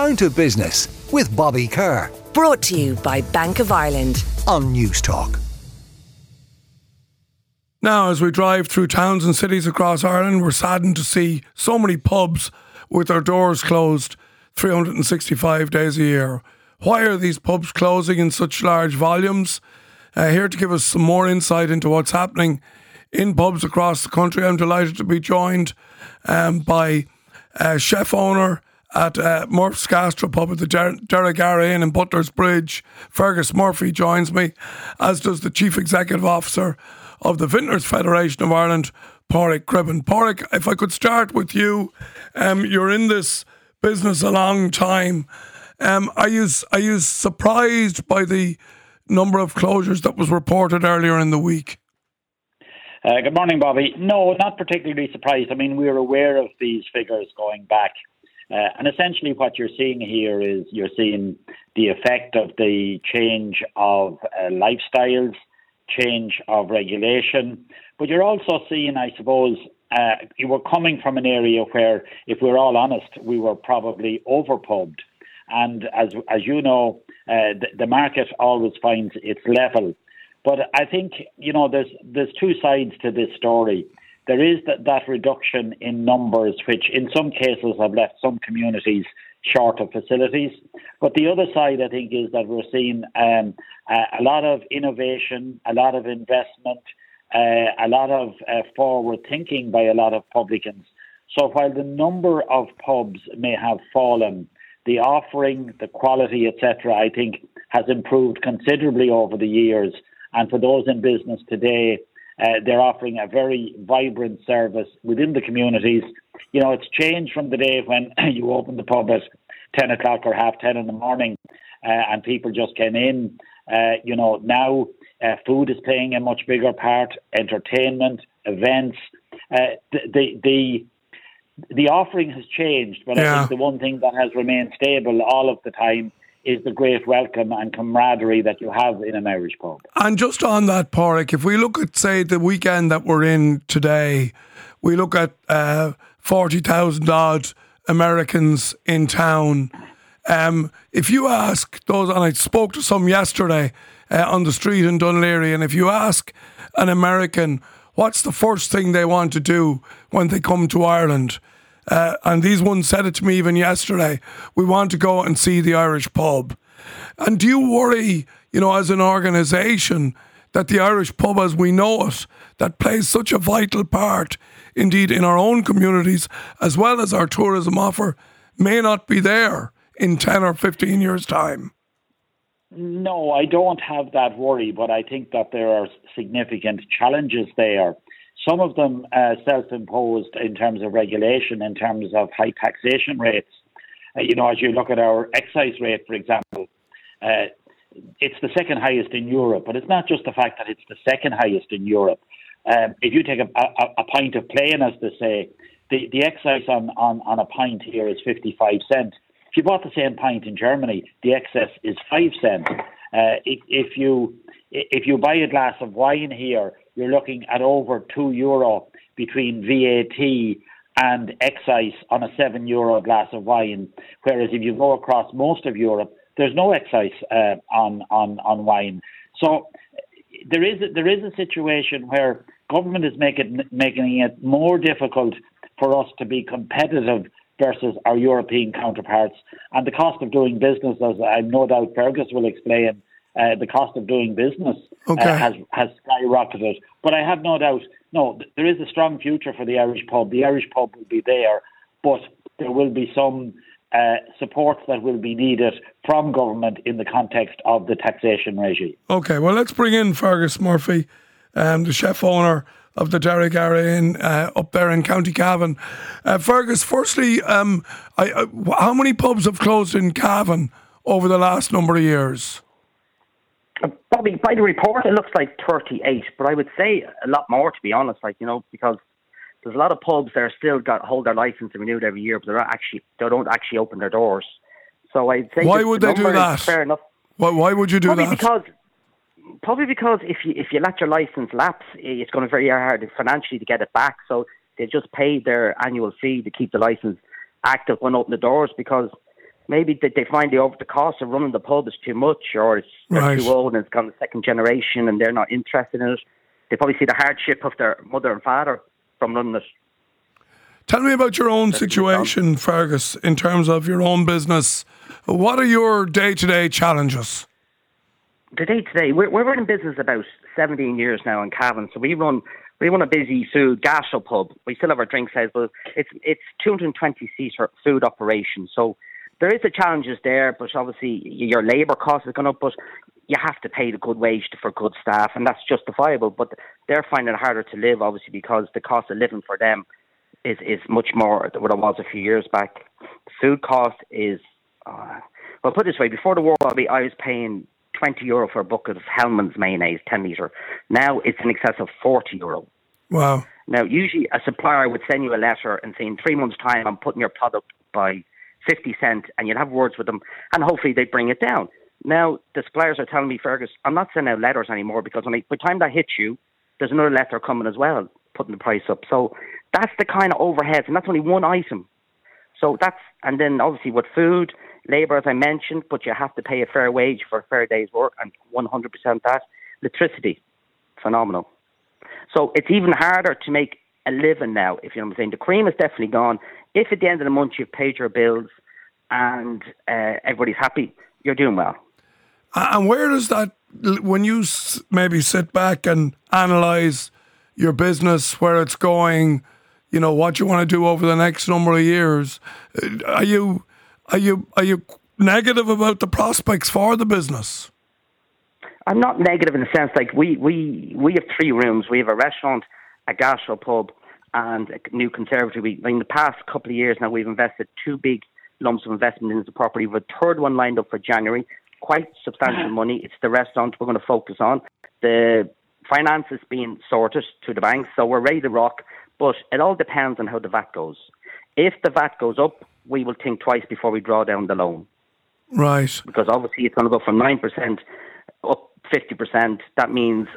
Down to Business with Bobby Kerr. Brought to you by Bank of Ireland on Newstalk. Now, as we drive through towns and cities across Ireland, we're saddened to see so many pubs with their doors closed 365 days a year. Why are these pubs closing in such large volumes? Uh, here to give us some more insight into what's happening in pubs across the country, I'm delighted to be joined um, by uh, chef owner at uh, Murph's Gastro Pub at the Der- Derrygara Inn in Butler's Bridge. Fergus Murphy joins me, as does the Chief Executive Officer of the Vintners Federation of Ireland, Pádraig Cribben. Pádraig, if I could start with you, um, you're in this business a long time. Um, are you are you surprised by the number of closures that was reported earlier in the week? Uh, good morning, Bobby. No, not particularly surprised. I mean, we are aware of these figures going back. Uh, and essentially, what you're seeing here is you're seeing the effect of the change of uh, lifestyles, change of regulation, but you're also seeing, I suppose, uh, you were coming from an area where, if we're all honest, we were probably overpubbed. And as as you know, uh, the, the market always finds its level. But I think you know there's there's two sides to this story. There is that, that reduction in numbers, which in some cases have left some communities short of facilities. But the other side, I think, is that we're seeing um, a, lot of innovation, a lot of investment, uh, a lot of uh, forward thinking by a lot of publicans. So while the number of pubs may have fallen, the offering, the quality, etc., I think has improved considerably over the years. And for those in business today, uh, they're offering a very vibrant service within the communities. You know, it's changed from the day when you opened the pub at 10 o'clock or half 10 in the morning uh, and people just came in. Uh, you know, now uh, food is playing a much bigger part, entertainment, events. Uh, the, the, the the offering has changed, but yeah. I think the one thing that has remained stable all of the time is the great welcome and camaraderie that you have in an Irish pub. And just on that, Pádraig, if we look at, say, the weekend that we're in today, we look at uh, 40,000 odd Americans in town. Um, if you ask those, and I spoke to some yesterday uh, on the street in Dún Laoghaire, and if you ask an American what's the first thing they want to do when they come to Ireland, uh, and these ones said it to me even yesterday. We want to go and see the Irish pub. And do you worry, you know, as an organisation, that the Irish pub as we know it, that plays such a vital part, indeed, in our own communities, as well as our tourism offer, may not be there in 10 or 15 years' time? No, I don't have that worry, but I think that there are significant challenges there. Some of them uh, self-imposed in terms of regulation, in terms of high taxation rates. Uh, you know, as you look at our excise rate, for example, uh, it's the second highest in Europe. But it's not just the fact that it's the second highest in Europe. Um, if you take a, a, a, pint of plain, as they say, the, the excise on, on, on a pint here is 55 cents. If you bought the same pint in Germany, the excess is 5 cents. Uh, if, if you if you buy a glass of wine here, you're looking at over two euro between VAT and excise on a seven euro glass of wine. Whereas if you go across most of Europe, there's no excise uh, on, on, on wine. So there is a, there is a situation where government is making making it more difficult for us to be competitive versus our European counterparts, and the cost of doing business, as I no doubt Fergus will explain, uh, the cost of doing business okay. uh, has has skyrocketed. But I have no doubt, no, there is a strong future for the Irish pub. The Irish pub will be there, but there will be some uh, support that will be needed from government in the context of the taxation regime. Okay, well, let's bring in Fergus Murphy, um, the chef owner of the Derrygara Inn uh, up there in County Cavan. Uh, Fergus, firstly, um, I, uh, how many pubs have closed in Cavan over the last number of years? Bobby, by the report, it looks like 38, but I would say a lot more, to be honest, like, you know, because there's a lot of pubs that are still got hold their license and renewed every year, but they're not actually, they don't actually open their doors. So I'd say why would the they do that? Fair enough. Why, why would you do probably that? Because probably because if you if you let your license lapse, it's going to be very hard financially to get it back. So they just pay their annual fee to keep the license active when open the doors because maybe they, they find the over the cost of running the pub is too much, or it's they're Right. too old and it's gone the second generation and they're not interested in it. They probably see the hardship of their mother and father from running it. Tell me about your own situation, Fergus, in terms of your own business. What are your day to day challenges? Today, today, we're, we're in business about 17 years now in Cavan, so we run we run a busy food gastro pub. We still have our drinks out, but it's it's 220 seater food operation. So there is the challenges there, but obviously your labour cost is going up, but you have to pay the good wage for good staff, and that's justifiable. But they're finding it harder to live, obviously, because the cost of living for them is is much more than what it was a few years back. Food cost is, uh, well, put it this way: before the war, Bobby, I was paying 20 euro for a bucket of Hellmann's mayonnaise, 10 litre. Now it's in excess of 40 euro. Wow. Now, usually a supplier would send you a letter and say, in three months' time, I'm putting your product by 50 cent, and you'd have words with them, and hopefully they bring it down. Now, the suppliers are telling me, Fergus, I'm not sending out letters anymore because when I, by the time that hits you, there's another letter coming as well, putting the price up. So that's the kind of overheads, and that's only one item. So that's, and then obviously with food, labour, as I mentioned, but you have to pay a fair wage for a fair day's work, and 100% that. Electricity, phenomenal. So it's even harder to make a living now, if you know what I'm saying. The cream is definitely gone. If at the end of the month you've paid your bills and uh, everybody's happy, you're doing well. And where does that, when you maybe sit back and analyze your business, where it's going, you know, what you want to do over the next number of years, uh, are you, are you, are you negative about the prospects for the business? I'm not negative in the sense like we, we, we have three rooms. We have a restaurant, a gastro pub, and a new conservatory. In the past couple of years now, we've invested two big lumps of investment into the property. Have a third one lined up for January. Quite substantial uh-huh. money. It's the restaurant we're going to focus on. The finance is being sorted to the banks, so we're ready to rock. But it all depends on how the VAT goes. If the VAT goes up, we will think twice before we draw down the loan Right. because obviously it's going to go from 9% up 50%. That means,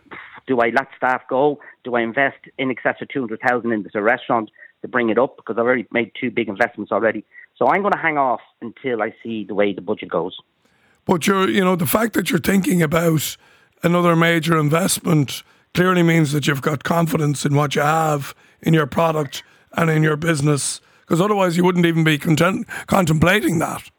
do I let staff go? Do I invest in excess of 200,000 into the restaurant to bring it up? Because I've already made two big investments already. So I'm going to hang off until I see the way the budget goes. But you're, you know, the fact that you're thinking about another major investment clearly means that you've got confidence in what you have in your product and in your business, because otherwise you wouldn't even be content, contemplating that.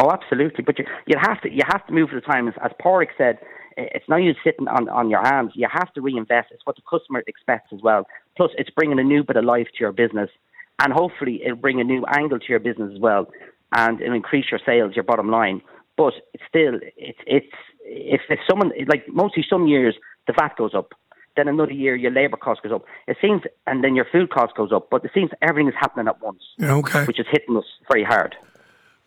Oh, absolutely. But you you have to you have to move the times. As Pádraig said, it's not you sitting on, on your hands. You have to reinvest. It's what the customer expects as well. Plus, it's bringing a new bit of life to your business, and hopefully, it'll bring a new angle to your business as well, and it'll increase your sales, your bottom line. But it's still, it's it's if if someone like mostly some years the VAT goes up. Then another year, your labour cost goes up. It seems, and then your food cost goes up. But it seems everything is happening at once, okay. which is hitting us very hard.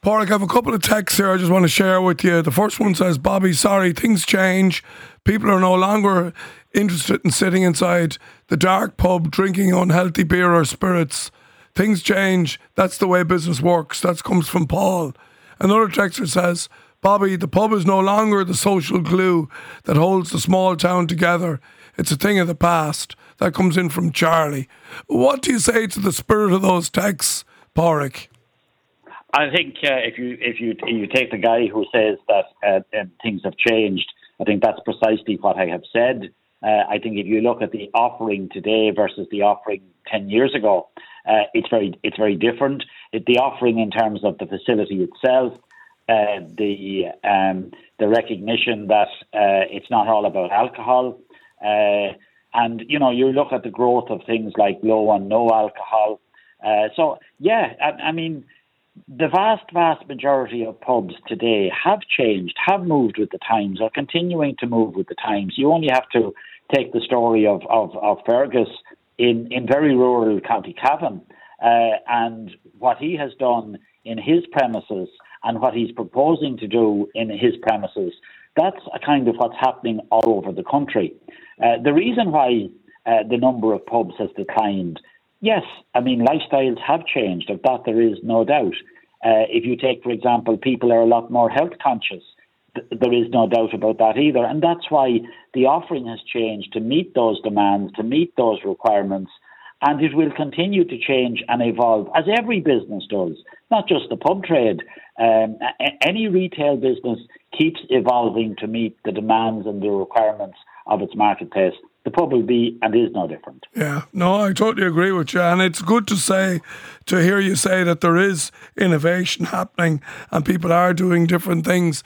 Pádraig, I have a couple of texts here I just want to share with you. The first one says, Bobby, sorry, things change. People are no longer interested in sitting inside the dark pub drinking unhealthy beer or spirits. Things change. That's the way business works. That comes from Paul. Another texter says, Bobby, the pub is no longer the social glue that holds the small town together. It's a thing of the past. That comes in from Charlie. What do you say to the spirit of those texts, Pádraig? I think uh, if you if you you take the guy who says that uh, things have changed, I think that's precisely what I have said. Uh, I think if you look at the offering today versus the offering ten years ago, uh, it's very it's very different. It, the offering in terms of the facility itself, uh, the um, the recognition that uh, it's not all about alcohol, and you know you look at the growth of things like low and no alcohol. So yeah, I, I mean the vast, vast majority of pubs today have changed, have moved with the times, are continuing to move with the times. You only have to take the story of, of, of Fergus in, in very rural County Cavan uh, and what he has done in his premises and what he's proposing to do in his premises. That's a kind of what's happening all over the country. Uh, the reason why uh, the number of pubs has declined Yes, I mean, lifestyles have changed. Of that, there is no doubt. Uh, if you take, for example, people are a lot more health conscious. Th- there is no doubt about that either. And that's why the offering has changed to meet those demands, to meet those requirements. And it will continue to change and evolve, as every business does. not just the pub trade. Um, any retail business keeps evolving to meet the demands and the requirements of its marketplace. The pub will be and is no different. Yeah, no, I totally agree with you. And it's good to say, to hear you say that there is innovation happening and people are doing different things.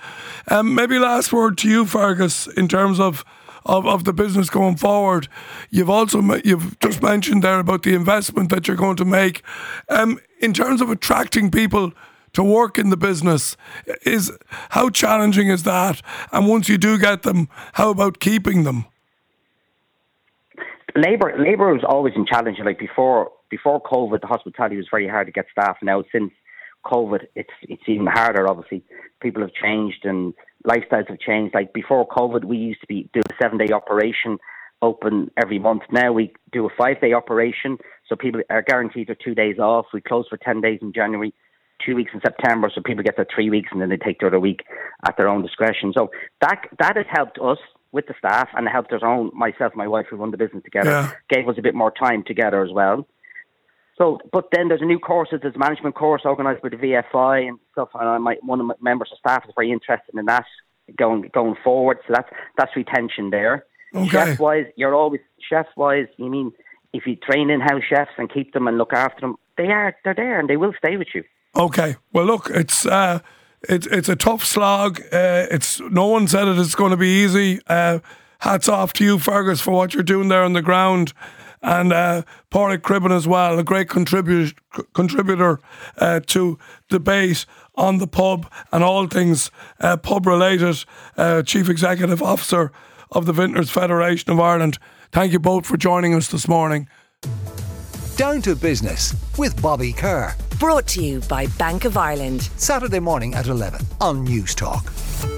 Um, maybe last word to you, Fergus, in terms of of, of the business going forward. You've also you've just mentioned there about the investment that you're going to make. Um, in terms of attracting people to work in the business, is how challenging is that? And once you do get them, how about keeping them? Labor labor was always in challenge. Like before before COVID, the hospitality was very hard to get staff. Now since COVID, it's it's even harder. Obviously, people have changed and lifestyles have changed. Like before COVID, we used to be do a seven day operation, open every month. Now we do a five day operation, so people are guaranteed their two days off. We close for ten days in January, two weeks in September, so people get their three weeks and then they take the other week at their own discretion. So that that has helped us with the staff and helped us own myself and my wife who run the business together. Yeah. Gave us a bit more time together as well. So, but then there's a new course, there's a management course organised by the VFI and stuff. And I might, one of my members of staff is very interested in that going going forward. So that's that's retention there. Okay. Chef wise, you're always chef wise. You mean if you train in house chefs and keep them and look after them, they are they're there and they will stay with you. Okay. Well, look, it's uh, it's it's a tough slog. Uh, it's no one said it. it is going to be easy. Uh, hats off to you, Fergus, for what you're doing there on the ground, and uh, Pádraig Cribben as well, a great contributor contributor uh, to debate on the pub and all things uh, pub related. Uh, Chief Executive Officer of the Vintners Federation of Ireland. Thank you both for joining us this morning. Down to business with Bobby Kerr. Brought to you by Bank of Ireland. Saturday morning at 11 on Newstalk.